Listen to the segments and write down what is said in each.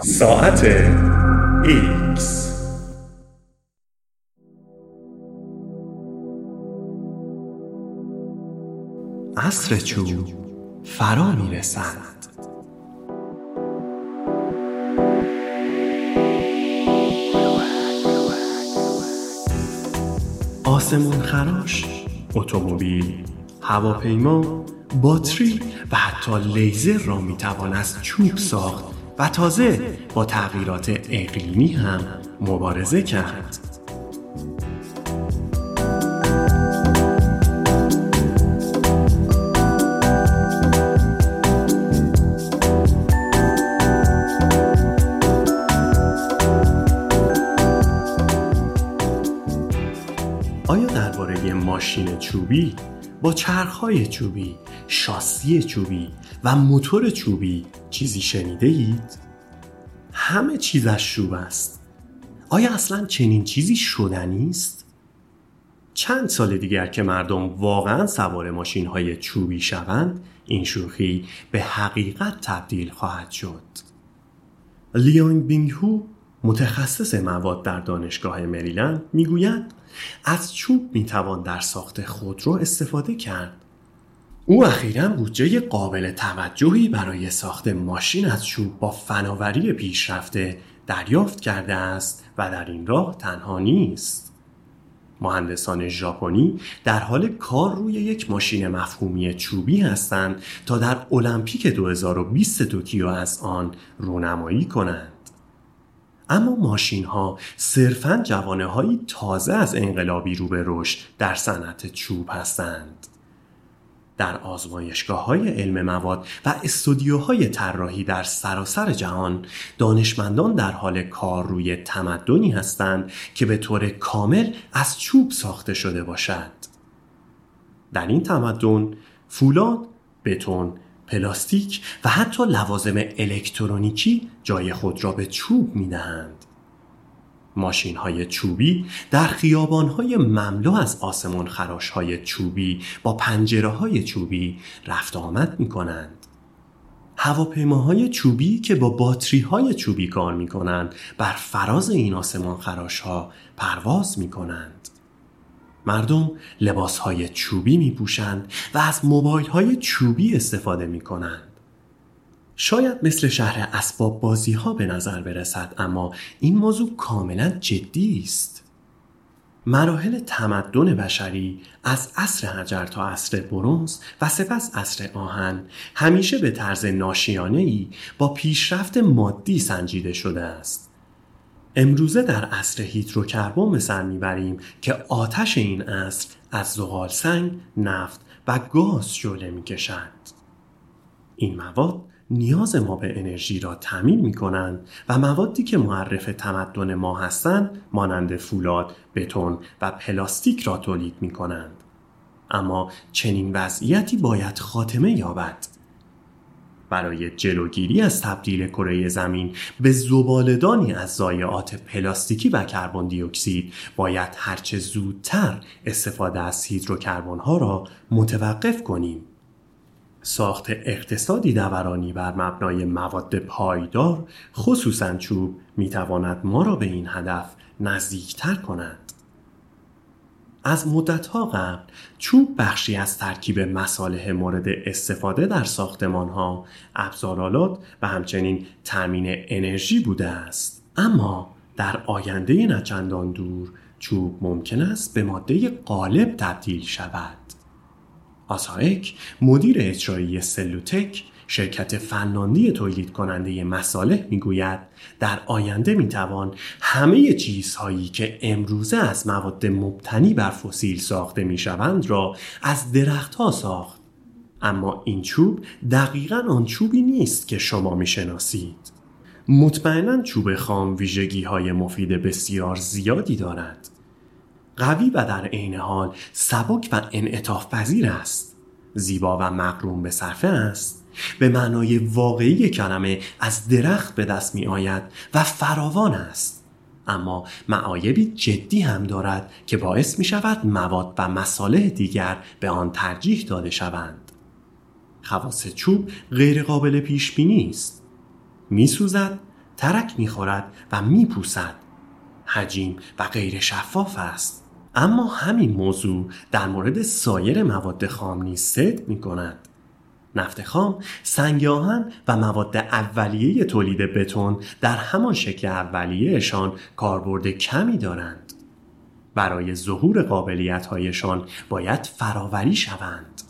ساعت X عصر چوب فرا می‌رسد. آسمون خراش اتومبیل هواپیما باتری و حتی لیزر را می‌توان از چوب ساخت. و تازه با تغییرات اقلیمی هم مبارزه کرد. آیا درباره ماشین چوبی با چرخهای چوبی، شاسی چوبی و موتور چوبی چیزی شنیده اید؟ همه چیزش چوب است. آیا اصلا چنین چیزی شدنی است؟ چند سال دیگر که مردم واقعا سوار ماشین های چوبی شوند این شوخی به حقیقت تبدیل خواهد شد. لیانگ بینگ هو متخصص مواد در دانشگاه مریلند می‌گوید از چوب می‌توان در ساخت خودرو استفاده کرد او اخیرا بودجه قابل توجهی برای ساخت ماشین از چوب با فناوری پیشرفته دریافت کرده است و در این راه تنها نیست مهندسان ژاپنی در حال کار روی یک ماشین مفهومی چوبی هستند تا در المپیک 2020 توکیو از آن رونمایی کنند اما ماشین ها صرفا جوانه هایی تازه از انقلابی رو به رشد در صنعت چوب هستند. در آزمایشگاه های علم مواد و استودیوهای طراحی در سراسر جهان دانشمندان در حال کار روی تمدنی هستند که به طور کامل از چوب ساخته شده باشد. در این تمدن فولاد، بتون، پلاستیک و حتی لوازم الکترونیکی جای خود را به چوب می دهند. ماشین های چوبی در خیابان های مملو از آسمان خراش های چوبی با پنجره های چوبی رفت آمد می کنند. هواپیماهای چوبی که با باتری های چوبی کار می کنند بر فراز این آسمان خراش ها پرواز می کنند. مردم لباس های چوبی می پوشند و از موبایل های چوبی استفاده می کنند. شاید مثل شهر اسباب بازی ها به نظر برسد اما این موضوع کاملا جدی است. مراحل تمدن بشری از عصر حجر تا عصر برونز و سپس عصر آهن همیشه به طرز ناشیانه ای با پیشرفت مادی سنجیده شده است. امروزه در عصر هیدروکربن به سر می‌بریم که آتش این عصر از زغال سنگ، نفت و گاز شعله می‌کشد. این مواد نیاز ما به انرژی را تامین می کنند و موادی که معرف تمدن ما هستند مانند فولاد، بتون و پلاستیک را تولید می کنند. اما چنین وضعیتی باید خاتمه یابد. برای جلوگیری از تبدیل کره زمین به زبالدانی از ضایعات پلاستیکی و کربن دی اکسید باید هرچه زودتر استفاده از هیدروکربن ها را متوقف کنیم. ساخت اقتصادی دورانی بر مبنای مواد پایدار خصوصا چوب می‌تواند ما را به این هدف نزدیکتر کند. از مدتها قبل چوب بخشی از ترکیب مصالح مورد استفاده در ساختمان ها، ابزارالات و همچنین تأمین انرژی بوده است. اما در آینده نچندان دور چوب ممکن است به ماده غالب تبدیل شود. آسایک مدیر اجرایی سلوتک شرکت فنلاندی تولید کننده مصالح می‌گوید در آینده می‌توان همه چیزهایی که امروزه از مواد مبتنی بر فسیل ساخته می‌شوند را از درختها ساخت. اما این چوب دقیقا آن چوبی نیست که شما می‌شناسید. مطمئنا چوب خام ویژگی های مفید بسیار زیادی دارد. قوی و در عین حال سبک و انعطاف پذیر است. زیبا و مقرون به صرفه است. به معنای واقعی کلمه از درخت به دست می آید و فراوان است. اما معایبی جدی هم دارد که باعث می شود مواد و مصالح دیگر به آن ترجیح داده شوند. خواص چوب غیر قابل پیش بینی است. می سوزد ترک می‌خورد و میپوسد حجیم و غیر شفاف است. اما همین موضوع در مورد سایر مواد خام نیز صدق می. نفت خام، سنگ آهن و مواد اولیه تولید بتون در همان شکل اولیهشان کاربرد کمی دارند. برای ظهور قابلیت هایشان باید فراوری شوند.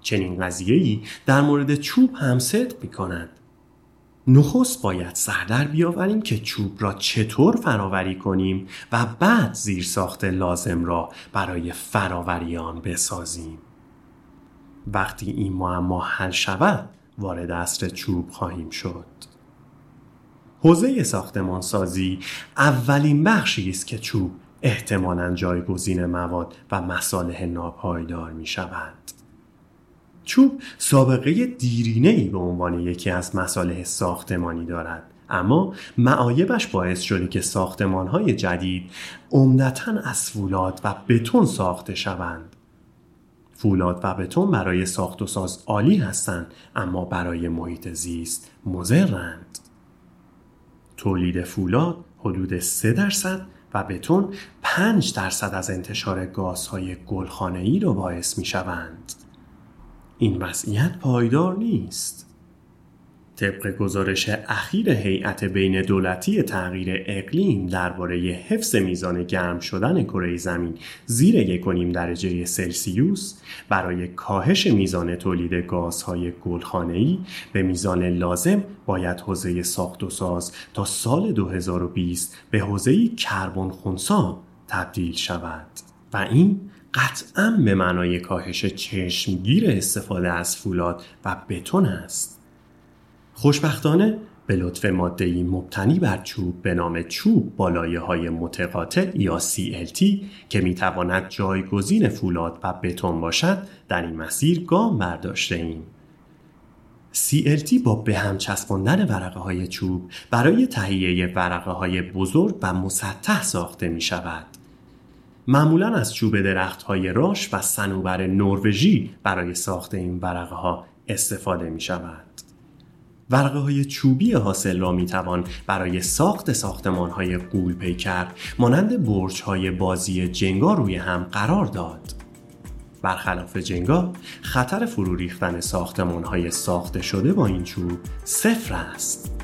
چنین قضیه‌ای در مورد چوب هم صدق می کند. نخست باید سردر بیاوریم که چوب را چطور فراوری کنیم و بعد زیر ساخت لازم را برای فراوری آن بسازیم. وقتی این معما حل شود وارد اصر چوب خواهیم شد. حوزه ساختمانسازی اولین بخشی است که چوب احتمالا جایگزین مواد و مصالح ناپایدار می شود. چوب سابقه دیرینه ای به عنوان یکی از مصالح ساختمانی دارد. اما معایبش باعث شده که ساختمان های جدید عمدتا از فولاد و بتون ساخته شوند. فولاد و بتون برای ساخت و ساز عالی هستند اما برای محیط زیست مضرند. تولید فولاد حدود 3 درصد و بتون 5 درصد از انتشار گازهای گلخانه‌ای را باعث می شوند. این وضعیت پایدار نیست. طبق گزارش اخیر هیئت بین دولتی تغییر اقلیم درباره حفظ میزان گرم شدن کره زمین زیر یک درجه سلسیوس برای کاهش میزان تولید گازهای گلخانه‌ای به میزان لازم باید حوزه ساخت و ساز تا سال 2020 به حوزه کربن خونسا تبدیل شود و این قطعا به معنای کاهش چشمگیر استفاده از فولاد و بتون است. خوشبختانه به لطف ماده مبتنی بر چوب به نام چوب بالایه های متقاطع یا CLT که می‌تواند جایگزین فولاد و بتون باشد در این مسیر گام برداشته ایم. CLT با به هم چسباندن ورقه های چوب برای تهیه ورقه های بزرگ و مسطح ساخته می شود. معمولا از چوب درخت های راش و سنوبر نروژی برای ساخت این ورقه ها استفاده می شود. ورقه های چوبی حاصل را می توان برای ساخت ساختمان های قول پیکر مانند برج های بازی جنگا روی هم قرار داد. برخلاف جنگا خطر فرو ریختن ساختمان های ساخته شده با این چوب صفر است.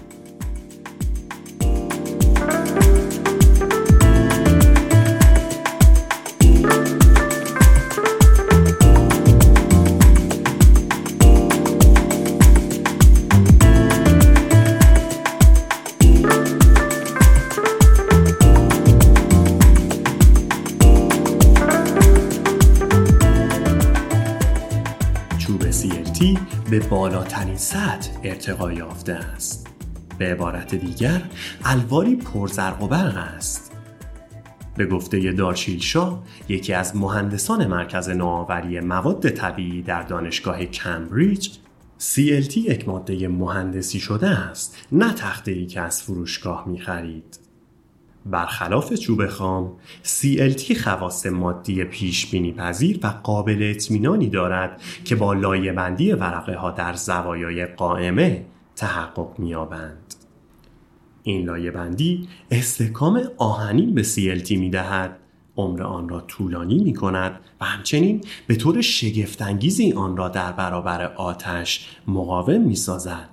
به بالاترین سطح ارتقا یافته است به عبارت دیگر الواری پرزرق و برق است به گفته دارشیل شاه یکی از مهندسان مرکز نوآوری مواد طبیعی در دانشگاه کمبریج CLT یک ماده مهندسی شده است نه تخته ای که از فروشگاه می خرید. برخلاف چوب خام CLT خواص مادی پیش بینی پذیر و قابل اطمینانی دارد که با لایه بندی ورقه ها در زوایای قائمه تحقق می‌یابند. این لایه بندی استکام آهنین به CLT می دهد عمر آن را طولانی می کند و همچنین به طور شگفتانگیزی آن را در برابر آتش مقاوم می سازد.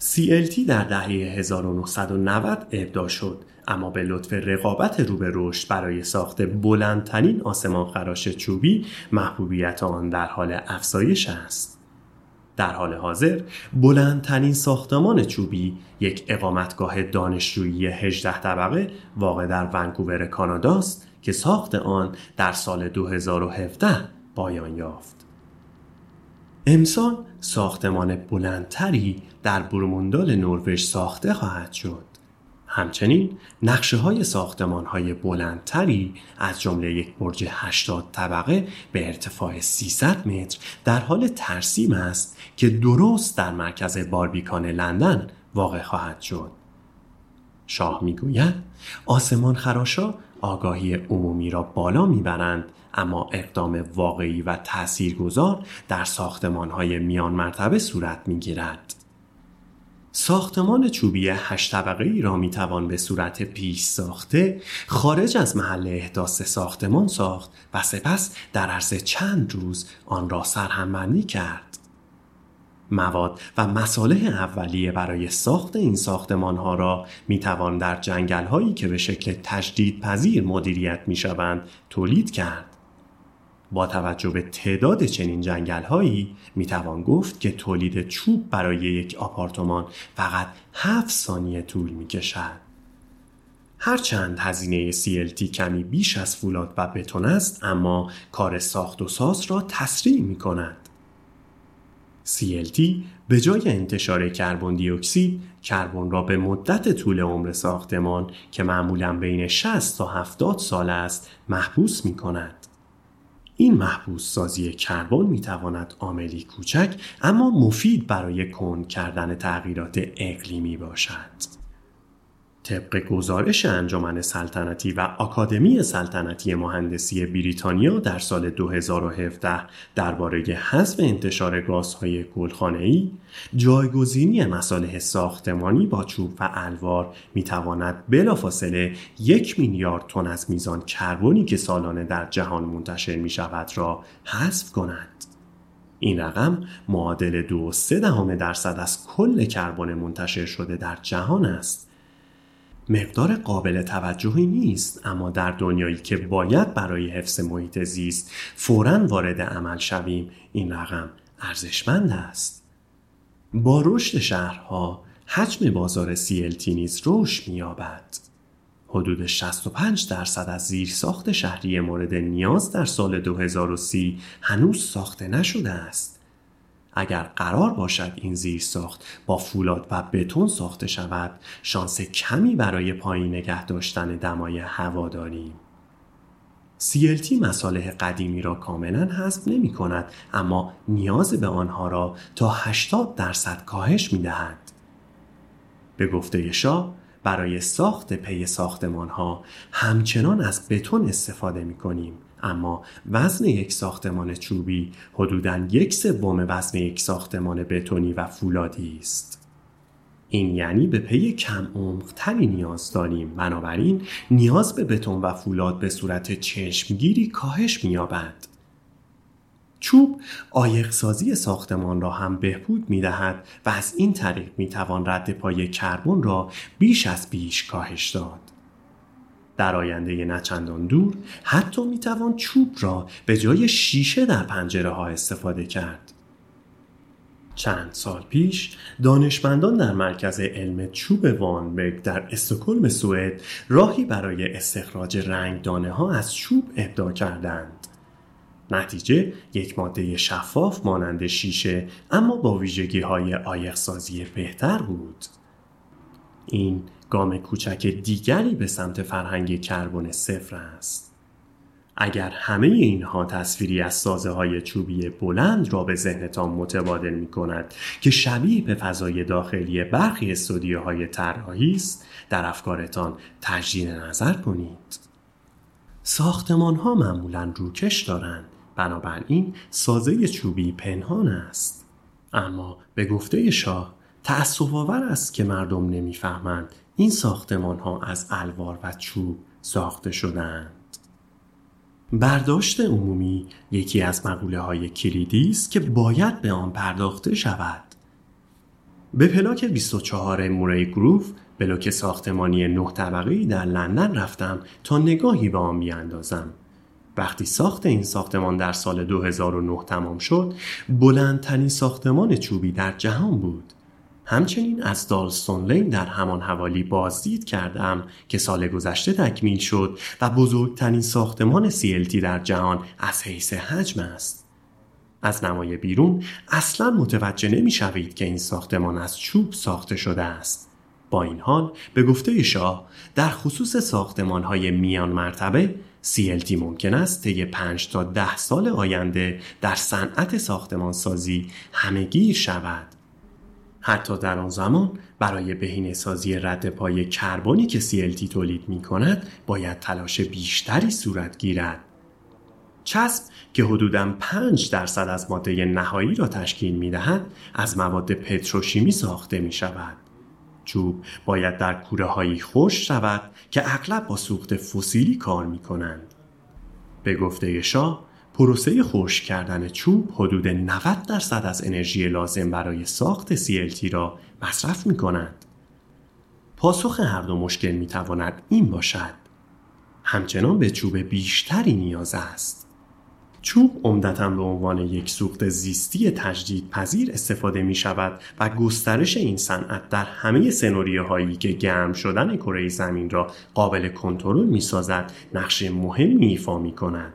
CLT در دهه 1990 ابدا شد اما به لطف رقابت رو به رشد برای ساخت بلندترین آسمان خراش چوبی محبوبیت آن در حال افزایش است. در حال حاضر بلندترین ساختمان چوبی یک اقامتگاه دانشجویی 18 طبقه واقع در ونکوور کاناداست که ساخت آن در سال 2017 پایان یافت. امسال ساختمان بلندتری در بروموندال نروژ ساخته خواهد شد. همچنین نقشه های ساختمان های بلندتری از جمله یک برج 80 طبقه به ارتفاع 300 متر در حال ترسیم است که درست در مرکز باربیکان لندن واقع خواهد شد. شاه می‌گوید آسمان خراشا آگاهی عمومی را بالا می‌برند اما اقدام واقعی و تاثیرگذار در ساختمان های میان مرتبه صورت می‌گیرد. ساختمان چوبی هشت طبقه ای را می توان به صورت پیش ساخته خارج از محل احداث ساختمان ساخت و سپس در عرض چند روز آن را سرهمبندی کرد. مواد و مصالح اولیه برای ساخت این ساختمان ها را می توان در جنگل هایی که به شکل تجدید پذیر مدیریت می شوند تولید کرد. با توجه به تعداد چنین جنگل هایی می توان گفت که تولید چوب برای یک آپارتمان فقط 7 ثانیه طول می کشد. هرچند هزینه CLT کمی بیش از فولاد و بتون است اما کار ساخت و ساز را تسریع می کند. CLT به جای انتشار کربن دی اکسید کربن را به مدت طول عمر ساختمان که معمولا بین 60 تا 70 سال است محبوس می کند. این محبوس سازی کربن می تواند عاملی کوچک اما مفید برای کند کردن تغییرات اقلیمی باشد. طبق گزارش انجمن سلطنتی و آکادمی سلطنتی مهندسی بریتانیا در سال 2017 درباره حذف انتشار گازهای گلخانه‌ای جایگزینی مصالح ساختمانی با چوب و الوار می‌تواند بلافاصله یک میلیارد تن از میزان کربنی که سالانه در جهان منتشر می شود را حذف کند. این رقم معادل دو سه دهم درصد از کل کربن منتشر شده در جهان است. مقدار قابل توجهی نیست اما در دنیایی که باید برای حفظ محیط زیست فورا وارد عمل شویم این رقم ارزشمند است. با رشد شهرها حجم بازار CLT نیز رشد می‌یابد. حدود 65 درصد از زیرساخت شهری مورد نیاز در سال 2030 هنوز ساخته نشده است. اگر قرار باشد این زیر ساخت با فولاد و بتون ساخته شود شانس کمی برای پایین نگه داشتن دمای هوا داریم CLT مصالح قدیمی را کاملا حذف نمی کند اما نیاز به آنها را تا 80 درصد کاهش می دهد. به گفته شاه برای ساخت پی ساختمان ها همچنان از بتون استفاده می کنیم اما وزن یک ساختمان چوبی حدوداً یک سوم وزن یک ساختمان بتونی و فولادی است. این یعنی به پی کم تری نیاز داریم بنابراین نیاز به بتون و فولاد به صورت چشمگیری کاهش می‌یابد. چوب آیقسازی ساختمان را هم بهبود می دهد و از این طریق می توان رد پای کربن را بیش از بیش کاهش داد. در آینده نچندان دور حتی می توان چوب را به جای شیشه در پنجره ها استفاده کرد. چند سال پیش دانشمندان در مرکز علم چوب وانبرگ در استکهلم سوئد راهی برای استخراج رنگ دانه ها از چوب ابداع کردند. نتیجه یک ماده شفاف مانند شیشه اما با ویژگی های آیقسازی بهتر بود. این گام کوچک دیگری به سمت فرهنگ کربن صفر است. اگر همه اینها تصویری از سازه های چوبی بلند را به ذهنتان متبادل می کند که شبیه به فضای داخلی برخی استودیوهای طراحی است در افکارتان تجدید نظر کنید. ساختمان ها معمولا روکش دارند بنابراین سازه چوبی پنهان است اما به گفته شاه تأصف آور است که مردم نمی‌فهمند این ساختمان ها از الوار و چوب ساخته شدند. برداشت عمومی یکی از مقوله های کلیدی است که باید به آن پرداخته شود. به پلاک 24 موری گروف بلوک ساختمانی نه طبقه در لندن رفتم تا نگاهی به آن بیاندازم. وقتی ساخت این ساختمان در سال 2009 تمام شد بلندترین ساختمان چوبی در جهان بود همچنین از دالستون لین در همان حوالی بازدید کردم که سال گذشته تکمیل شد و بزرگترین ساختمان CLT در جهان از حیث حجم است. از نمای بیرون اصلا متوجه نمی شوید که این ساختمان از چوب ساخته شده است. با این حال به گفته شاه در خصوص ساختمان های میان مرتبه CLT ممکن است طی 5 تا 10 سال آینده در صنعت ساختمان سازی همگیر شود. حتی در آن زمان برای بهینه سازی رد پای کربنی که CLT تولید می کند باید تلاش بیشتری صورت گیرد. چسب که حدوداً 5 درصد از ماده نهایی را تشکیل می دهد از مواد پتروشیمی ساخته می شود. چوب باید در کوره هایی خوش شود که اغلب با سوخت فسیلی کار می کنند. به گفته شاه پروسه خشک کردن چوب حدود 90 درصد از انرژی لازم برای ساخت CLT را مصرف می کند. پاسخ هر دو مشکل می تواند این باشد. همچنان به چوب بیشتری نیاز است. چوب عمدتا به عنوان یک سوخت زیستی تجدید پذیر استفاده می شود و گسترش این صنعت در همه سناریوهایی که گرم شدن کره زمین را قابل کنترل می سازد نقش مهمی ایفا می کند.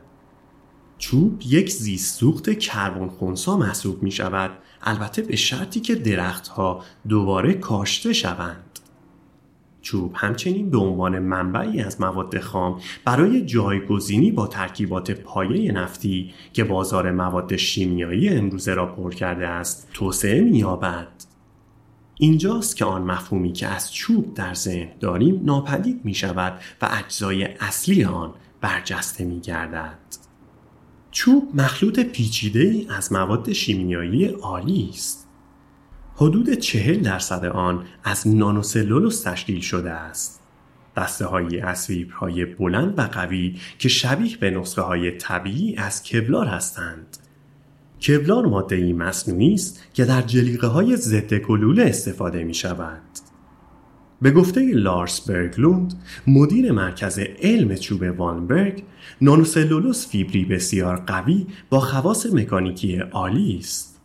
چوب یک زیست سوخت کربن خونسا محسوب می شود البته به شرطی که درختها دوباره کاشته شوند. چوب همچنین به عنوان منبعی از مواد خام برای جایگزینی با ترکیبات پایه نفتی که بازار مواد شیمیایی امروزه را پر کرده است توسعه می‌یابد. اینجاست که آن مفهومی که از چوب در ذهن داریم ناپدید می شود و اجزای اصلی آن برجسته می گردد. چوب مخلوط پیچیده ای از مواد شیمیایی عالی است. حدود چهل درصد آن از نانوسلولوس تشکیل شده است. دسته های از های بلند و قوی که شبیه به نسخه های طبیعی از کبلار هستند. کبلار ماده ای مصنوعی است که در جلیقه های ضد گلوله استفاده می شود. به گفته لارس برگلوند مدیر مرکز علم چوب وانبرگ نانوسلولوس فیبری بسیار قوی با خواص مکانیکی عالی است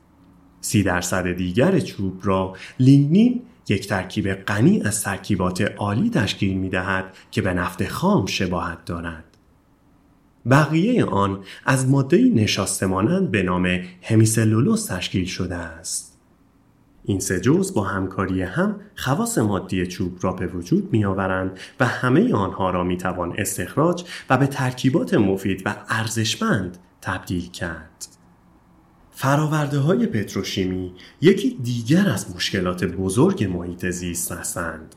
سی درصد دیگر چوب را لینگنین یک ترکیب غنی از ترکیبات عالی تشکیل می دهد که به نفت خام شباهت دارد. بقیه آن از ماده نشاسته مانند به نام همیسلولوس تشکیل شده است. این سه جزء با همکاری هم خواص مادی چوب را به وجود می آورند و همه آنها را می توان استخراج و به ترکیبات مفید و ارزشمند تبدیل کرد. فراورده های پتروشیمی یکی دیگر از مشکلات بزرگ محیط زیست هستند.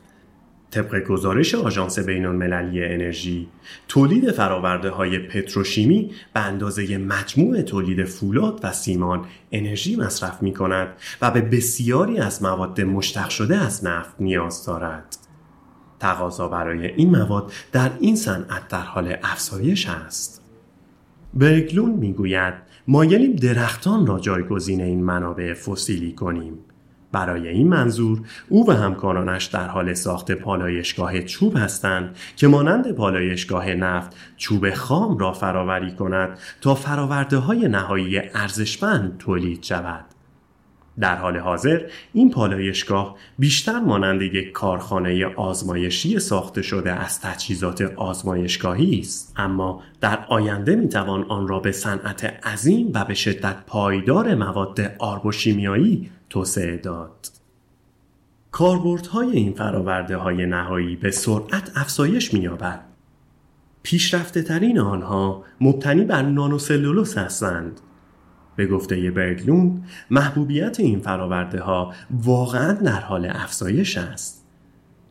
طبق گزارش آژانس بین المللی انرژی، تولید فراورده های پتروشیمی به اندازه مجموع تولید فولاد و سیمان انرژی مصرف می کند و به بسیاری از مواد مشتق شده از نفت نیاز دارد. تقاضا برای این مواد در این صنعت در حال افزایش است. برگلون می‌گوید مایلیم درختان را جایگزین این منابع فسیلی کنیم برای این منظور او و همکارانش در حال ساخت پالایشگاه چوب هستند که مانند پالایشگاه نفت چوب خام را فراوری کند تا فراورده های نهایی ارزشمند تولید شود. در حال حاضر این پالایشگاه بیشتر مانند یک کارخانه آزمایشی ساخته شده از تجهیزات آزمایشگاهی است. اما در آینده می‌توان آن را به صنعت عظیم و به شدت پایدار مواد آرب و شیمیایی توسعه داد. کاربردهای این فراورده های نهایی به سرعت افزایش می‌یابد. پیشرفته ترین آنها مبتنی بر نانوسلولوس هستند. به گفته برگلون محبوبیت این فراورده ها واقعا در حال افزایش است.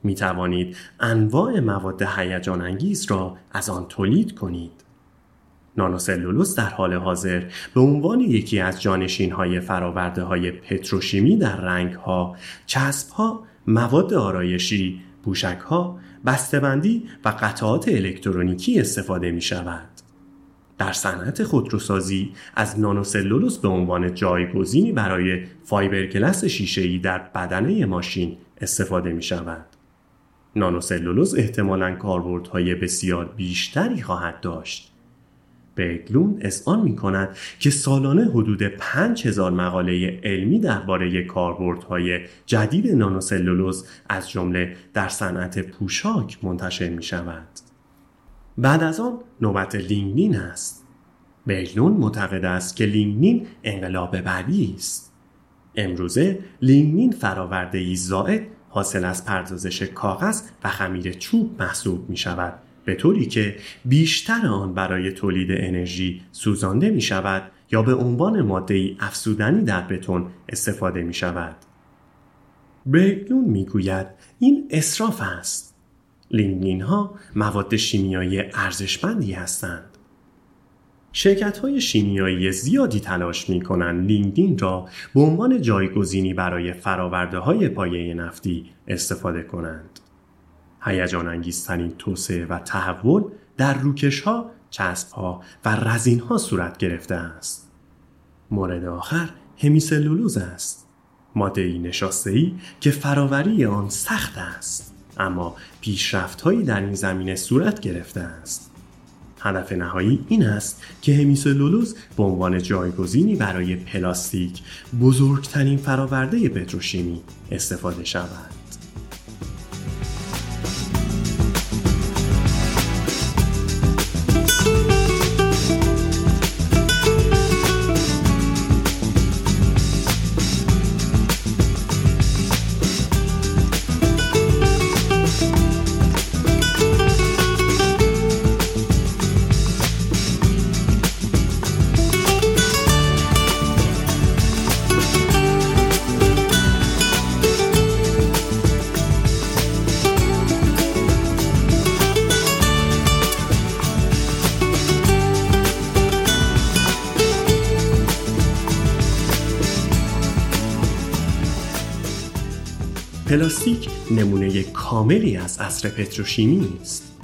می توانید انواع مواد هیجان انگیز را از آن تولید کنید. نانوسلولوس در حال حاضر به عنوان یکی از جانشین های فراورده های پتروشیمی در رنگ ها، چسب ها، مواد آرایشی، پوشک ها، بسته‌بندی و قطعات الکترونیکی استفاده می شود. در صنعت خودروسازی از نانوسلولوس به عنوان جایگزینی برای فایبرگلس شیشه‌ای در بدنه ماشین استفاده می شود. نانوسلولوس احتمالاً کاربردهای بسیار بیشتری خواهد داشت. برگلون اذعان می کند که سالانه حدود 5000 مقاله علمی درباره کاربردهای جدید نانوسلولوز از جمله در صنعت پوشاک منتشر می شود. بعد از آن نوبت لیگنین است. برگلون معتقد است که لیگنین انقلاب بعدی است. امروزه لیگنین فراورده ای زائد حاصل از پردازش کاغذ و خمیر چوب محسوب می شود به طوری که بیشتر آن برای تولید انرژی سوزانده می شود یا به عنوان ماده ای افزودنی در بتون استفاده می شود. برگلون می گوید این اصراف است. لینگنین ها مواد شیمیایی ارزشمندی هستند. شرکت های شیمیایی زیادی تلاش می کنند را به عنوان جایگزینی برای فراورده های پایه نفتی استفاده کنند. هیجان انگیزترین توسعه و تحول در روکش ها، چسب ها و رزین ها صورت گرفته است. مورد آخر همیسلولوز است. ماده ای ای که فراوری آن سخت است اما پیشرفت هایی در این زمینه صورت گرفته است. هدف نهایی این است که همیسلولوز به عنوان جایگزینی برای پلاستیک بزرگترین فراورده پتروشیمی استفاده شود. کاملی از عصر پتروشیمی است.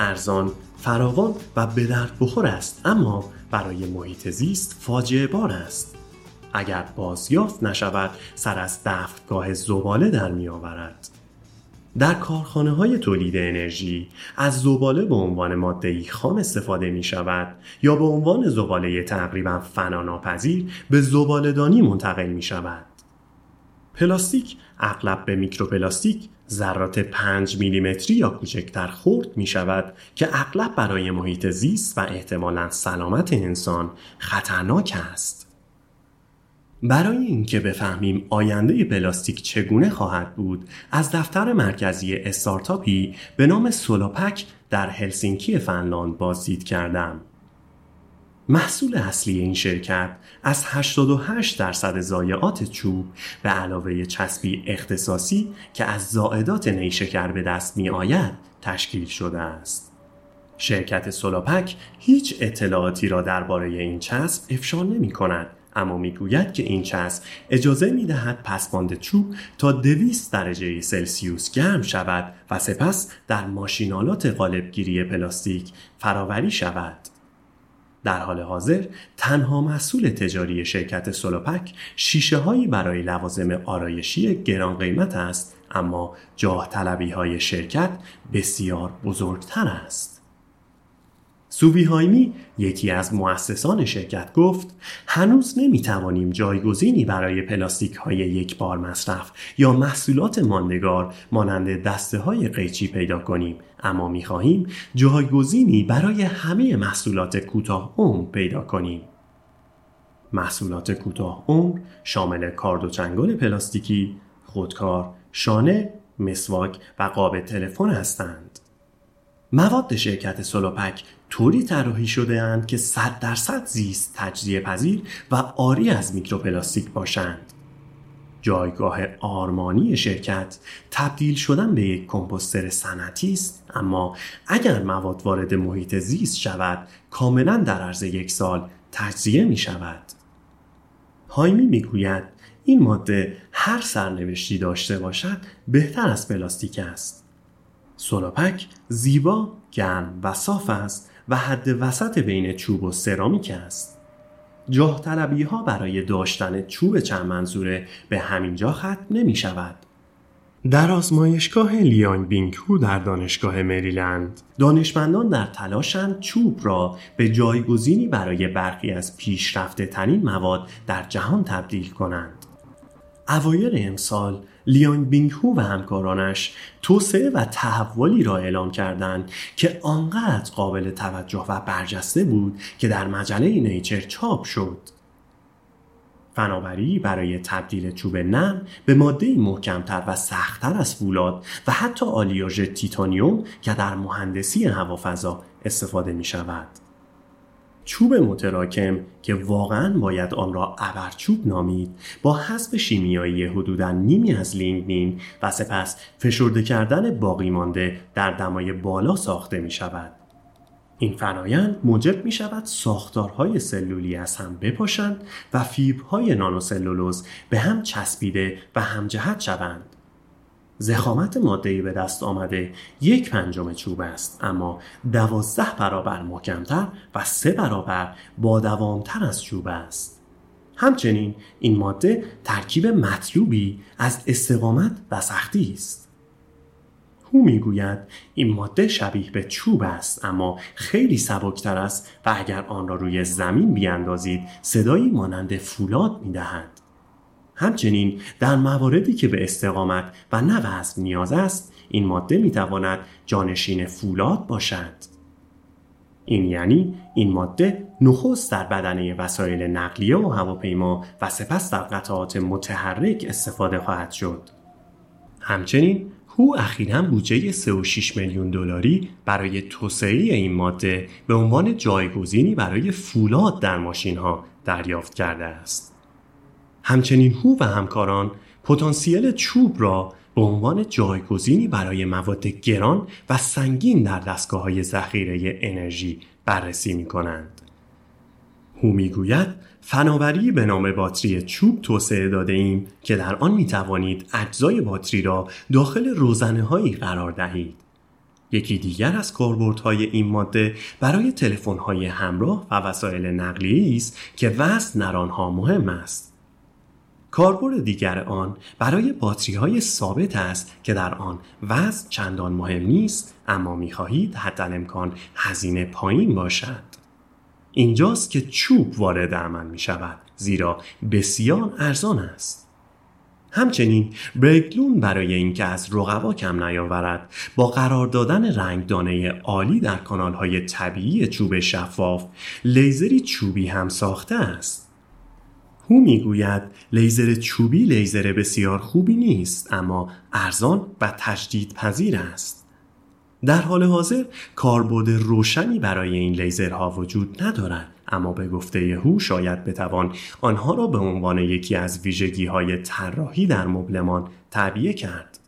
ارزان، فراوان و به درد بخور است اما برای محیط زیست فاجعه بار است. اگر بازیافت نشود سر از دفتگاه زباله در می آورد. در کارخانه های تولید انرژی از زباله به عنوان ماده خام استفاده می شود یا به عنوان زباله تقریبا فناناپذیر به زبالهدانی منتقل می شود. پلاستیک اغلب به میکروپلاستیک ذرات 5 میلیمتری یا کوچکتر خرد می شود که اغلب برای محیط زیست و احتمالا سلامت انسان خطرناک است. برای اینکه بفهمیم آینده پلاستیک چگونه خواهد بود از دفتر مرکزی استارتاپی به نام سولاپک در هلسینکی فنلاند بازدید کردم. محصول اصلی این شرکت از 88 درصد ضایعات چوب به علاوه چسبی اختصاصی که از زائدات نیشکر به دست می آید تشکیل شده است. شرکت سولاپک هیچ اطلاعاتی را درباره این چسب افشا نمی کند اما می‌گوید که این چسب اجازه می دهد پسماند چوب تا 200 درجه سلسیوس گرم شود و سپس در ماشینالات قالبگیری پلاستیک فراوری شود. در حال حاضر تنها محصول تجاری شرکت سولوپک شیشه هایی برای لوازم آرایشی گران قیمت است اما جاه طلبی های شرکت بسیار بزرگتر است. سووی هایمی یکی از مؤسسان شرکت گفت هنوز نمی توانیم جایگزینی برای پلاستیک های یک بار مصرف یا محصولات ماندگار مانند دسته های قیچی پیدا کنیم اما می خواهیم جایگزینی برای همه محصولات کوتاه عمر پیدا کنیم. محصولات کوتاه عمر شامل کارد و چنگال پلاستیکی، خودکار، شانه، مسواک و قاب تلفن هستند. مواد شرکت سولاپک طوری طراحی شده اند که 100 درصد زیست تجزیه پذیر و عاری از میکروپلاستیک باشند. جایگاه آرمانی شرکت تبدیل شدن به یک کمپوستر صنعتی است اما اگر مواد وارد محیط زیست شود کاملا در عرض یک سال تجزیه می شود. هایمی می‌گوید این ماده هر سرنوشتی داشته باشد بهتر از پلاستیک است. سولاپک زیبا، گرم و صاف است و حد وسط بین چوب و سرامیک است. جاه طلبی ها برای داشتن چوب چند منظوره به همینجا ختم نمی شود. در آزمایشگاه لیانگ بینکو در دانشگاه مریلند دانشمندان در تلاشند چوب را به جایگزینی برای برخی از پیشرفته ترین مواد در جهان تبدیل کنند. اوایل امسال لیانگ بینگهو و همکارانش توسعه و تحولی را اعلام کردند که آنقدر قابل توجه و برجسته بود که در مجله نیچر چاپ شد. فناوری برای تبدیل چوب نرم به ماده محکمتر و سختتر از فولاد و حتی آلیاژ تیتانیوم که در مهندسی هوافضا استفاده می شود. چوب متراکم که واقعا باید آن را ابرچوب نامید با حذف شیمیایی حدودا نیمی از لینگنین و سپس فشرده کردن باقی مانده در دمای بالا ساخته می شود. این فرایند موجب می شود ساختارهای سلولی از هم بپاشند و فیبرهای نانوسلولوز به هم چسبیده و همجهت شوند. زخامت ماده به دست آمده یک پنجم چوب است اما دوازده برابر محکمتر و سه برابر با دوامتر از چوب است. همچنین این ماده ترکیب مطلوبی از استقامت و سختی است. هو می‌گوید این ماده شبیه به چوب است اما خیلی سبکتر است و اگر آن را روی زمین بیاندازید صدایی مانند فولاد می‌دهد همچنین در مواردی که به استقامت و نه نیاز است این ماده می‌تواند جانشین فولاد باشد این یعنی این ماده نخست در بدنه وسایل نقلیه و هواپیما و سپس در قطعات متحرک استفاده خواهد شد همچنین هو اخیرا بودجه 36 میلیون دلاری برای توسعه این ماده به عنوان جایگزینی برای فولاد در ماشین ها دریافت کرده است. همچنین هو و همکاران پتانسیل چوب را به عنوان جایگزینی برای مواد گران و سنگین در دستگاه های ذخیره انرژی بررسی می کنند. هو می‌گوید فناوری به نام باتری چوب توسعه داده ایم که در آن می توانید اجزای باتری را داخل روزنه هایی قرار دهید. یکی دیگر از کاربردهای این ماده برای تلفن های همراه و وسایل نقلیه است که وزن در آنها مهم است. کاربرد دیگر آن برای باتری های ثابت است که در آن وزن چندان مهم نیست اما می خواهید حتی امکان هزینه پایین باشد. اینجاست که چوب وارد عمل می شود زیرا بسیار ارزان است. همچنین برگلون برای اینکه از رقبا کم نیاورد با قرار دادن رنگدانه عالی در کانال های طبیعی چوب شفاف لیزری چوبی هم ساخته است. هو می‌گوید لیزر چوبی لیزر بسیار خوبی نیست اما ارزان و تجدید پذیر است. در حال حاضر کاربرد روشنی برای این لیزرها وجود ندارد اما به گفته هو شاید بتوان آنها را به عنوان یکی از ویژگی های طراحی در مبلمان تعبیه کرد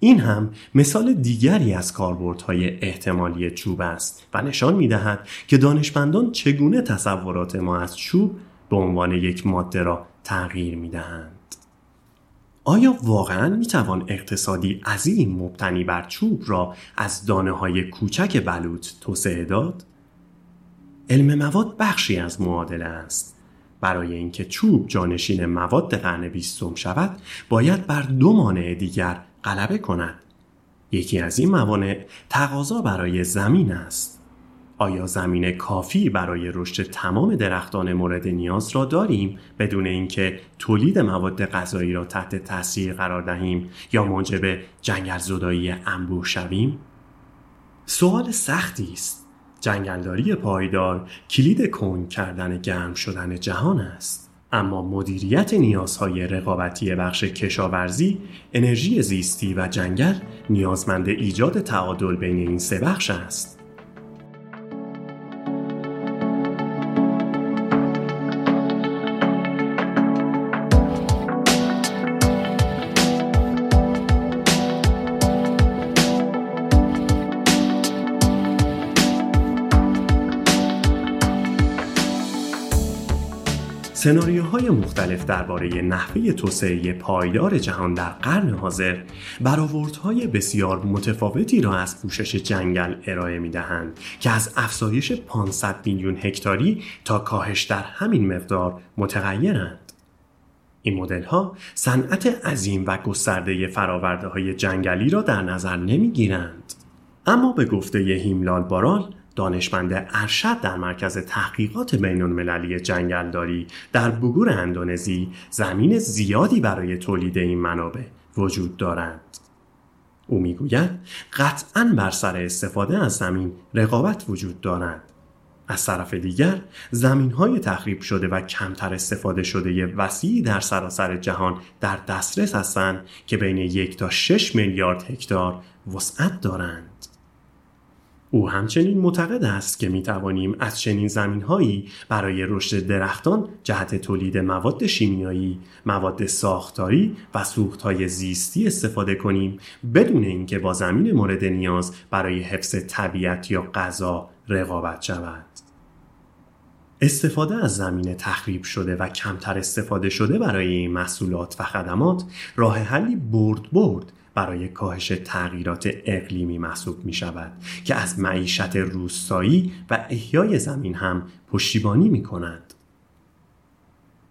این هم مثال دیگری از کاربردهای احتمالی چوب است و نشان می دهد که دانشمندان چگونه تصورات ما از چوب به عنوان یک ماده را تغییر می دهند. آیا واقعا می توان اقتصادی عظیم مبتنی بر چوب را از دانه های کوچک بلوط توسعه داد؟ علم مواد بخشی از معادله است. برای اینکه چوب جانشین مواد قرن بیستم شود باید بر دو مانع دیگر غلبه کند یکی از این موانع تقاضا برای زمین است آیا زمین کافی برای رشد تمام درختان مورد نیاز را داریم بدون اینکه تولید مواد غذایی را تحت تاثیر قرار دهیم یا موجب جنگل زدایی انبوه شویم؟ سوال سختی است. جنگلداری پایدار کلید کن کردن گرم شدن جهان است. اما مدیریت نیازهای رقابتی بخش کشاورزی، انرژی زیستی و جنگل نیازمند ایجاد تعادل بین این سه بخش است. سناریوهای مختلف درباره نحوه توسعه پایدار جهان در قرن حاضر برآوردهای بسیار متفاوتی را از پوشش جنگل ارائه می دهند که از افزایش 500 میلیون هکتاری تا کاهش در همین مقدار متغیرند. این مدل ها صنعت عظیم و گسترده فراورده های جنگلی را در نظر نمی گیرند. اما به گفته هیملال بارال دانشمند ارشد در مرکز تحقیقات بین المللی جنگلداری در بگور اندونزی زمین زیادی برای تولید این منابع وجود دارند. او می‌گوید قطعا بر سر استفاده از زمین رقابت وجود دارد. از طرف دیگر زمین های تخریب شده و کمتر استفاده شده وسیعی در سراسر جهان در دسترس هستند که بین یک تا 6 میلیارد هکتار وسعت دارند. او همچنین معتقد است که می توانیم از چنین زمین هایی برای رشد درختان جهت تولید مواد شیمیایی، مواد ساختاری و سوخت های زیستی استفاده کنیم بدون اینکه با زمین مورد نیاز برای حفظ طبیعت یا غذا رقابت شود. استفاده از زمین تخریب شده و کمتر استفاده شده برای این محصولات و خدمات راه حلی برد برد برای کاهش تغییرات اقلیمی محسوب می شود که از معیشت روستایی و احیای زمین هم پشتیبانی می کند.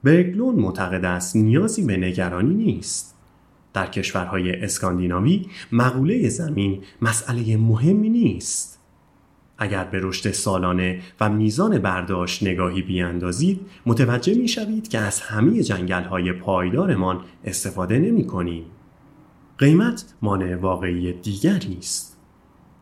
برگلون معتقد است نیازی به نگرانی نیست. در کشورهای اسکاندیناوی مقوله زمین مسئله مهمی نیست. اگر به رشد سالانه و میزان برداشت نگاهی بیاندازید متوجه می شوید که از همه جنگل های پایدارمان استفاده نمی کنیم. قیمت مانع واقعی دیگری است.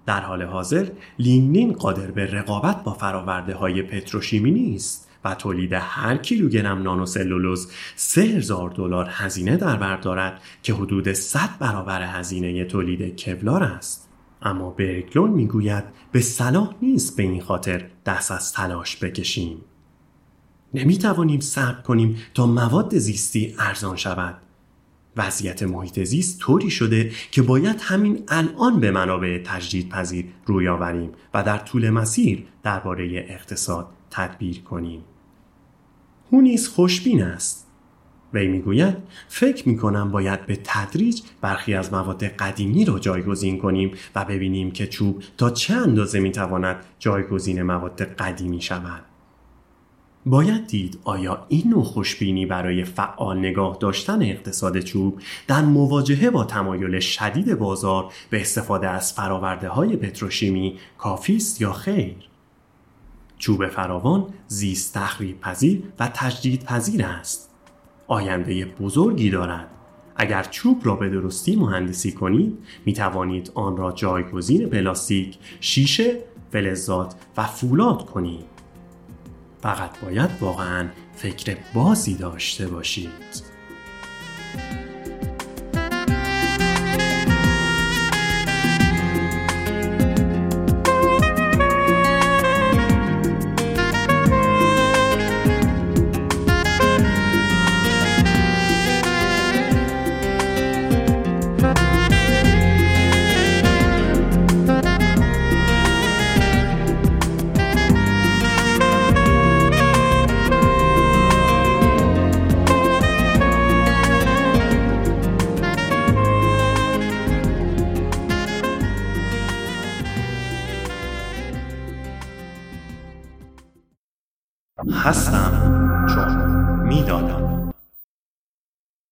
در حال حاضر لینلین قادر به رقابت با فراورده های پتروشیمی نیست و تولید هر کیلوگرم نانوسلولوز 3000 دلار هزینه در بر دارد که حدود 100 برابر هزینه تولید کولار است. اما برگلون می‌گوید به صلاح نیست به این خاطر دست از تلاش بکشیم. نمی توانیم صبر کنیم تا مواد زیستی ارزان شود. وضعیت محیط زیست طوری شده که باید همین الان به منابع تجدید پذیر روی آوریم و در طول مسیر درباره اقتصاد تدبیر کنیم. او نیز خوشبین است. وی می‌گوید فکر می کنم باید به تدریج برخی از مواد قدیمی را جایگزین کنیم و ببینیم که چوب تا چه اندازه می تواند جایگزین مواد قدیمی شود. باید دید آیا این نوع خوشبینی برای فعال نگاه داشتن اقتصاد چوب در مواجهه با تمایل شدید بازار به استفاده از فراورده های پتروشیمی کافی است یا خیر؟ چوب فراوان زیست تخریب پذیر و تجدید پذیر است. آینده بزرگی دارد. اگر چوب را به درستی مهندسی کنید می توانید آن را جایگزین پلاستیک، شیشه، فلزات و فولاد کنید. فقط باید واقعا فکر بازی داشته باشید.